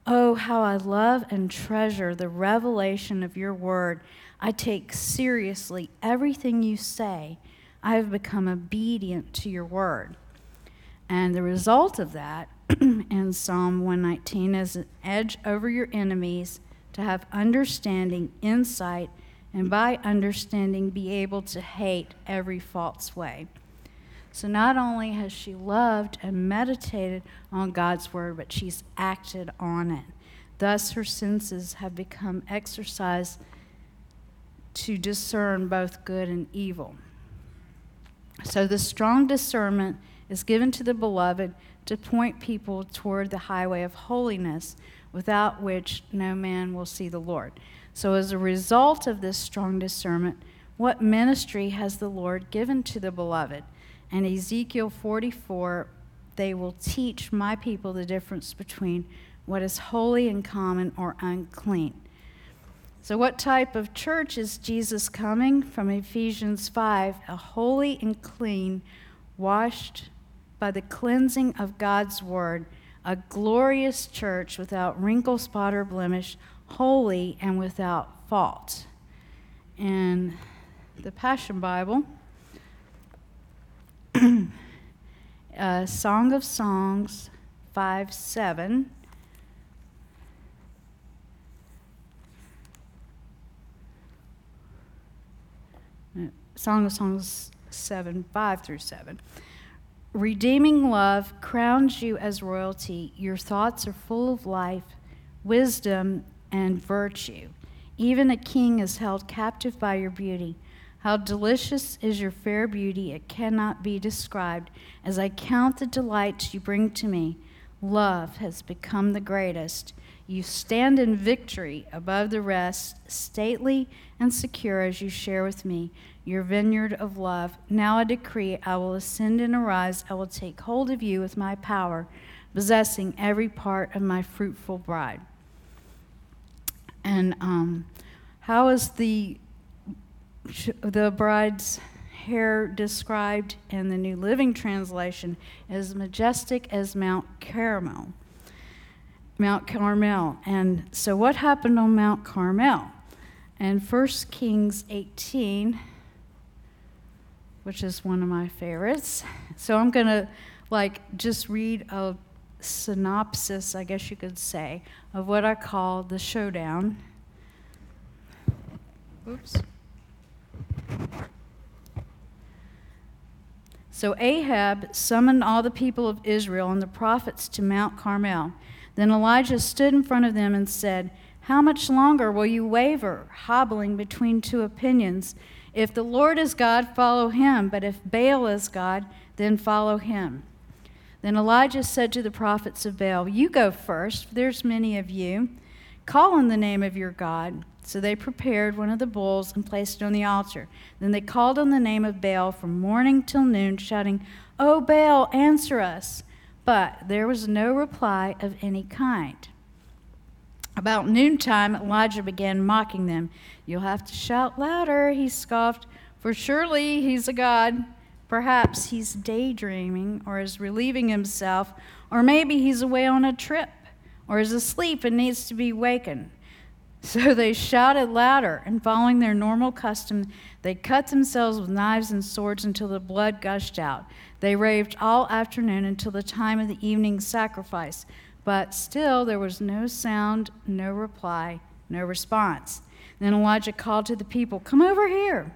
S3: Oh, how I love and treasure the revelation of your Word. I take seriously everything you say I have become obedient to your word. And the result of that in Psalm 119 is an edge over your enemies to have understanding, insight, and by understanding be able to hate every false way. So not only has she loved and meditated on God's word, but she's acted on it. Thus, her senses have become exercised to discern both good and evil. So the strong discernment is given to the beloved to point people toward the highway of holiness, without which no man will see the Lord. So, as a result of this strong discernment, what ministry has the Lord given to the beloved? And Ezekiel 44, they will teach my people the difference between what is holy and common or unclean. So, what type of church is Jesus coming? From Ephesians 5 a holy and clean, washed by the cleansing of God's word, a glorious church without wrinkle, spot, or blemish, holy and without fault. And the Passion Bible, uh, Song of Songs 5 7 Song of Songs 7, 5 through 7. Redeeming love crowns you as royalty. Your thoughts are full of life, wisdom, and virtue. Even a king is held captive by your beauty. How delicious is your fair beauty, it cannot be described. As I count the delights you bring to me, love has become the greatest. You stand in victory above the rest, stately and secure as you share with me your vineyard of love. Now I decree I will ascend and arise. I will take hold of you with my power, possessing every part of my fruitful bride. And um, how is the the bride's hair described in the New Living Translation as majestic as Mount Carmel. Mount Carmel. And so, what happened on Mount Carmel? And 1 Kings 18 which is one of my favorites. So I'm going to like just read a synopsis, I guess you could say, of what I call the showdown. Oops. So Ahab summoned all the people of Israel and the prophets to Mount Carmel. Then Elijah stood in front of them and said, How much longer will you waver, hobbling between two opinions? If the Lord is God, follow him, but if Baal is God, then follow him. Then Elijah said to the prophets of Baal, You go first, there's many of you. Call on the name of your God. So they prepared one of the bulls and placed it on the altar. Then they called on the name of Baal from morning till noon, shouting, O Baal, answer us. But there was no reply of any kind. About noontime, Elijah began mocking them. You'll have to shout louder, he scoffed, for surely he's a god. Perhaps he's daydreaming or is relieving himself, or maybe he's away on a trip or is asleep and needs to be wakened. So they shouted louder, and following their normal custom, they cut themselves with knives and swords until the blood gushed out. They raved all afternoon until the time of the evening sacrifice, but still there was no sound, no reply, no response. Then Elijah called to the people, Come over here.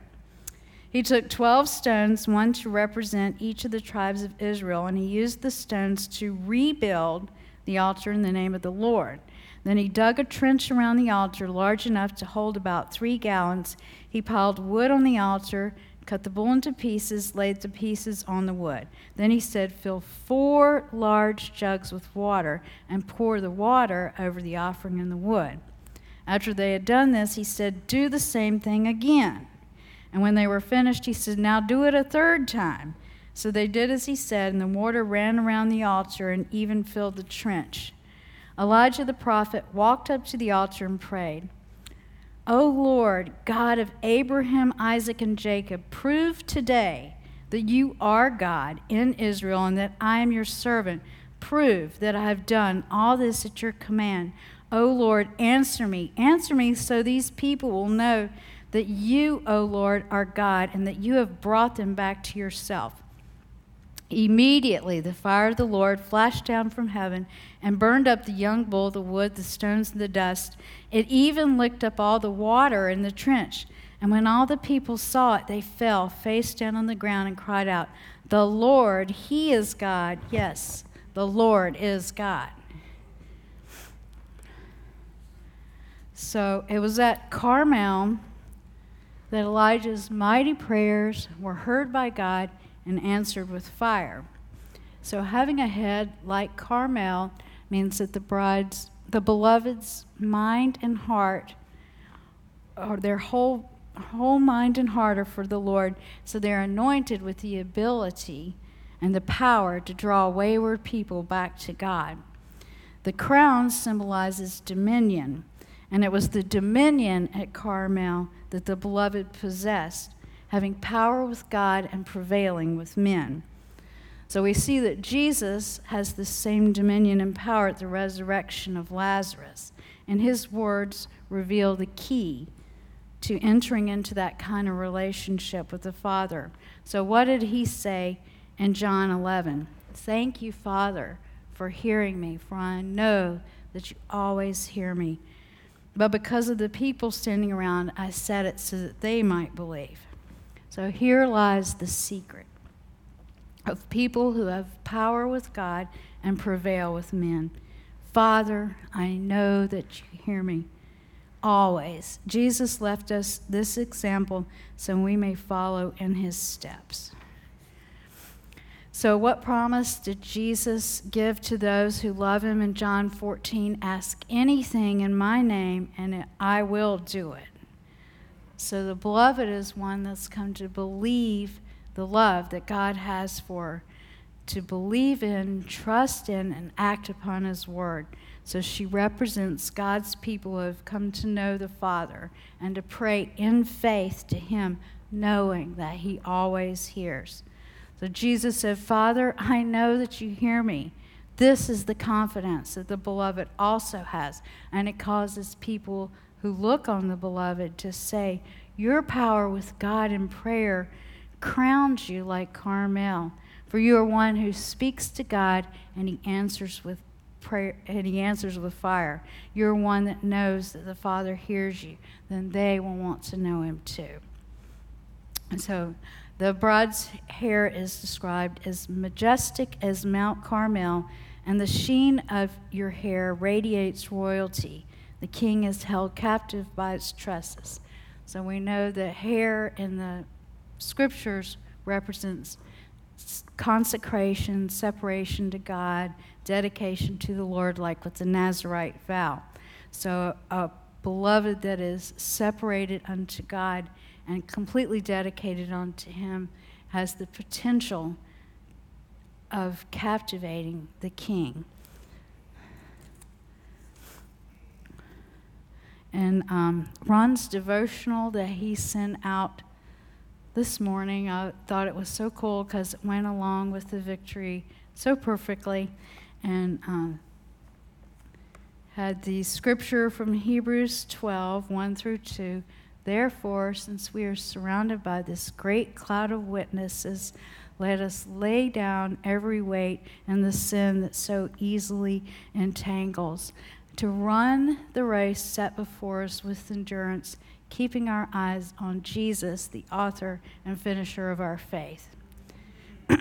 S3: He took 12 stones, one to represent each of the tribes of Israel, and he used the stones to rebuild the altar in the name of the Lord. Then he dug a trench around the altar large enough to hold about three gallons. He piled wood on the altar, cut the bull into pieces, laid the pieces on the wood. Then he said, Fill four large jugs with water and pour the water over the offering and the wood. After they had done this, he said, Do the same thing again. And when they were finished, he said, Now do it a third time. So they did as he said, and the water ran around the altar and even filled the trench. Elijah the prophet walked up to the altar and prayed, O Lord, God of Abraham, Isaac, and Jacob, prove today that you are God in Israel and that I am your servant. Prove that I have done all this at your command. O Lord, answer me. Answer me so these people will know that you, O Lord, are God and that you have brought them back to yourself. Immediately the fire of the Lord flashed down from heaven and burned up the young bull, the wood, the stones, and the dust. It even licked up all the water in the trench. And when all the people saw it, they fell face down on the ground and cried out, The Lord, He is God. Yes, the Lord is God. So it was at Carmel that Elijah's mighty prayers were heard by God and answered with fire. So having a head like Carmel means that the bride's, the beloved's mind and heart, or their whole whole mind and heart are for the Lord. So they're anointed with the ability and the power to draw wayward people back to God. The crown symbolizes dominion, and it was the dominion at Carmel that the beloved possessed having power with God and prevailing with men. So we see that Jesus has the same dominion and power at the resurrection of Lazarus. And his words reveal the key to entering into that kind of relationship with the Father. So, what did he say in John 11? Thank you, Father, for hearing me, for I know that you always hear me. But because of the people standing around, I said it so that they might believe. So here lies the secret of people who have power with God and prevail with men. Father, I know that you hear me always. Jesus left us this example so we may follow in his steps. So, what promise did Jesus give to those who love him in John 14? Ask anything in my name, and I will do it. So the beloved is one that's come to believe the love that God has for to believe in, trust in, and act upon His word. So she represents God's people who have come to know the Father and to pray in faith to Him, knowing that He always hears. So Jesus said, Father, I know that you hear me. This is the confidence that the beloved also has, and it causes people who look on the beloved to say, Your power with God in prayer crowns you like Carmel. For you are one who speaks to God and he answers with prayer and he answers with fire. You're one that knows that the Father hears you. Then they will want to know him too. And so the bride's hair is described as majestic as Mount Carmel, and the sheen of your hair radiates royalty. The king is held captive by its tresses. So we know that hair in the scriptures represents consecration, separation to God, dedication to the Lord, like with the Nazarite vow. So a beloved that is separated unto God and completely dedicated unto Him has the potential of captivating the king. And um, Ron's devotional that he sent out this morning, I thought it was so cool because it went along with the victory so perfectly. And um, had the scripture from Hebrews 12 1 through 2. Therefore, since we are surrounded by this great cloud of witnesses, let us lay down every weight and the sin that so easily entangles, to run the race set before us with endurance, keeping our eyes on Jesus, the author and finisher of our faith.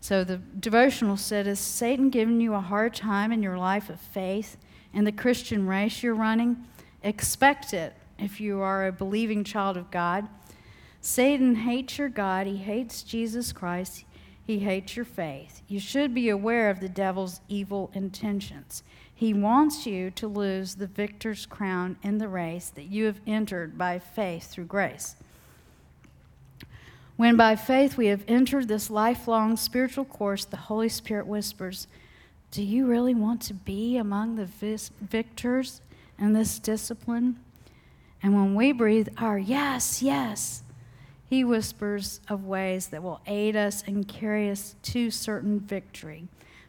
S3: so the devotional said, Is Satan giving you a hard time in your life of faith in the Christian race you're running? Expect it if you are a believing child of God. Satan hates your God, he hates Jesus Christ, he hates your faith. You should be aware of the devil's evil intentions. He wants you to lose the victor's crown in the race that you have entered by faith through grace. When by faith we have entered this lifelong spiritual course, the Holy Spirit whispers, Do you really want to be among the victors in this discipline? And when we breathe our yes, yes, he whispers of ways that will aid us and carry us to certain victory.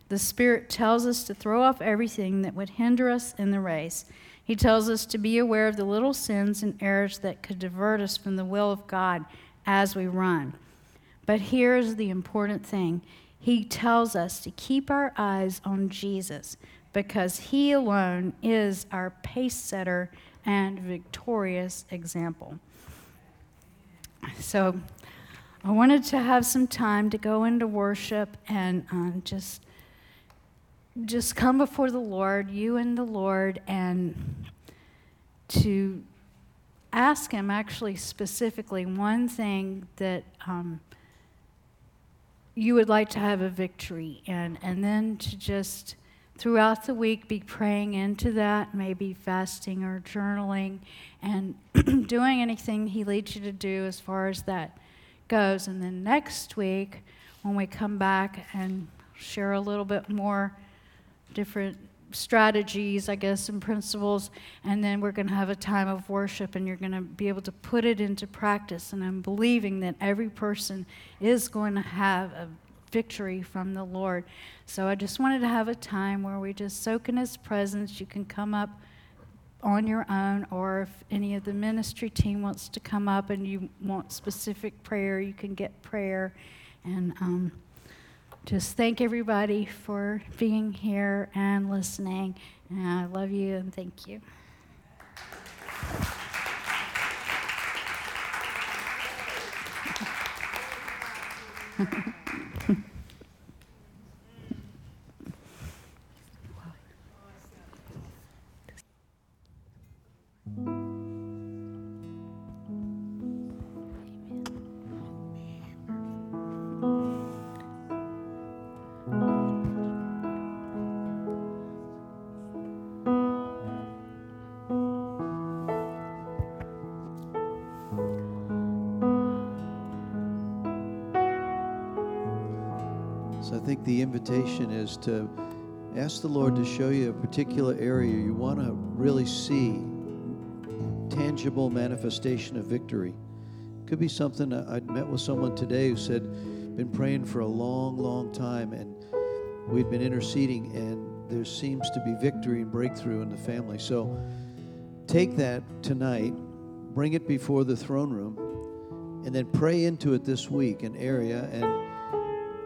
S3: The Spirit tells us to throw off everything that would hinder us in the race. He tells us to be aware of the little sins and errors that could divert us from the will of God as we run. But here's the important thing He tells us to keep our eyes on Jesus because He alone is our pace setter and victorious example. So I wanted to have some time to go into worship and um, just just come before the Lord, you and the Lord, and to ask Him actually specifically one thing that um, you would like to have a victory in, and then to just throughout the week be praying into that, maybe fasting or journaling, and doing anything He leads you to do as far as that goes. And then next week, when we come back and share a little bit more different strategies, I guess, and principles, and then we're going to have a time of worship and you're going to be able to put it into practice. And I'm believing that every person is going to have a victory from the Lord. So I just wanted to have a time where we just soak in His presence. You can come up on your own, or if any of the ministry team wants to come up and you want specific prayer, you can get prayer. And um, just thank everybody for being here and listening. And I love you and thank you.
S2: the invitation is to ask the Lord to show you a particular area you want to really see tangible manifestation of victory. Could be something uh, I met with someone today who said, been praying for a long, long time, and we'd been interceding, and there seems to be victory and breakthrough in the family. So take that tonight, bring it before the throne room, and then pray into it this week, an area, and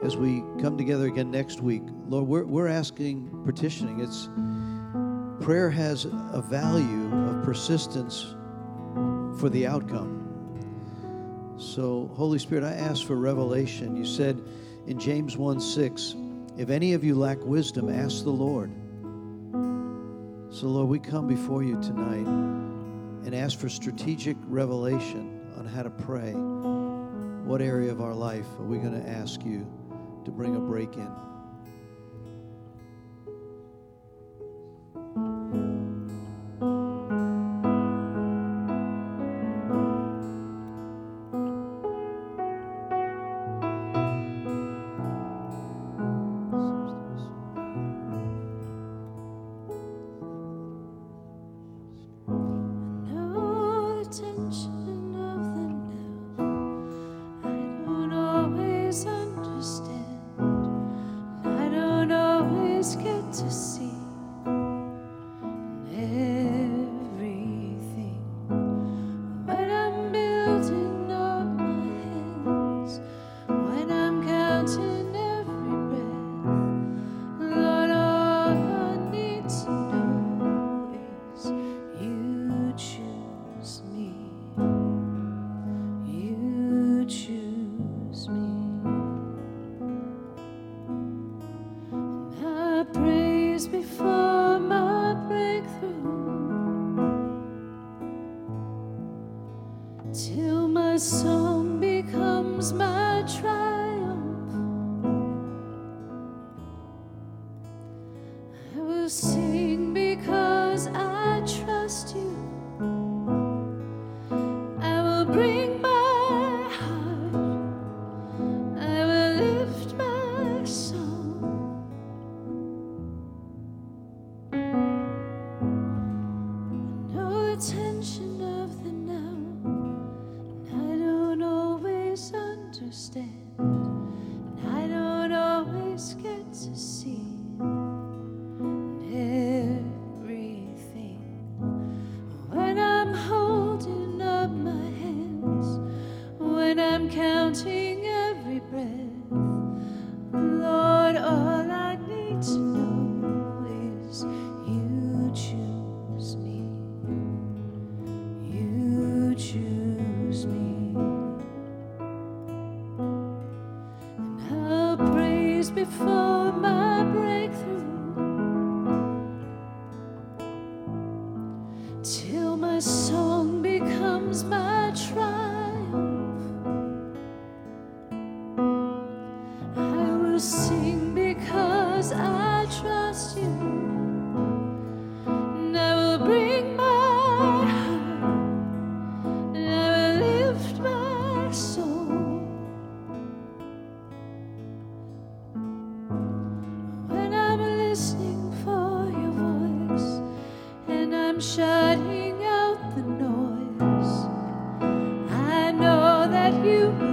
S4: as we come together again next week, Lord, we're, we're asking, petitioning. It's prayer has a value of persistence for the outcome. So, Holy Spirit, I ask for revelation. You said in James 1 6, if any of you lack wisdom, ask the Lord. So, Lord, we come before you tonight and ask for strategic revelation on how to pray. What area of our life are we going to ask you to bring a break in?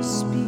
S4: Speak.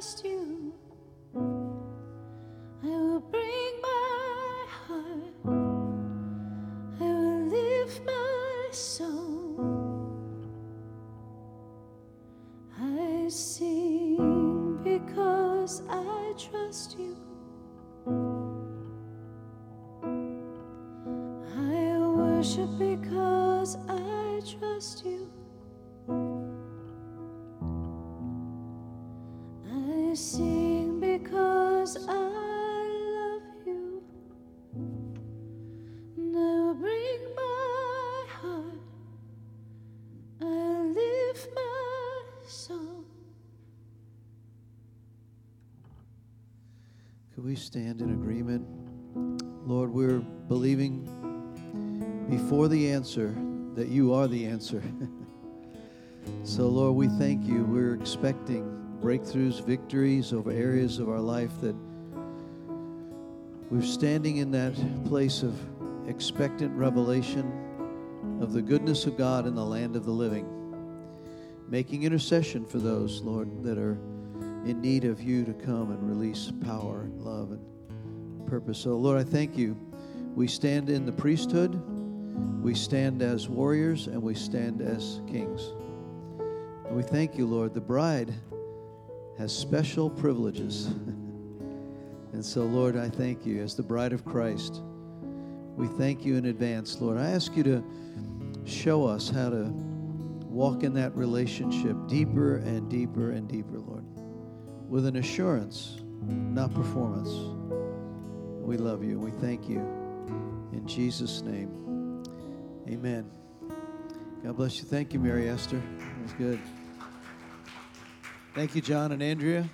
S4: Trust you.
S2: Stand in agreement? Lord, we're believing before the answer that you are the answer. so, Lord, we thank you. We're expecting breakthroughs, victories over areas of our life that we're standing in that place of expectant revelation of the goodness of God in the land of the living, making intercession for those, Lord, that are in need of you to come and release power and love and purpose. So, Lord, I thank you. We stand in the priesthood, we stand as warriors, and we stand as kings. And we thank you, Lord. The bride has special privileges. and so, Lord, I thank you as the bride of Christ. We thank you in advance, Lord. I ask you to show us how to walk in that relationship deeper and deeper and deeper, with an assurance, not performance. We love you and we thank you. In Jesus' name, amen. God bless you. Thank you, Mary Esther. That was good. Thank you, John and Andrea.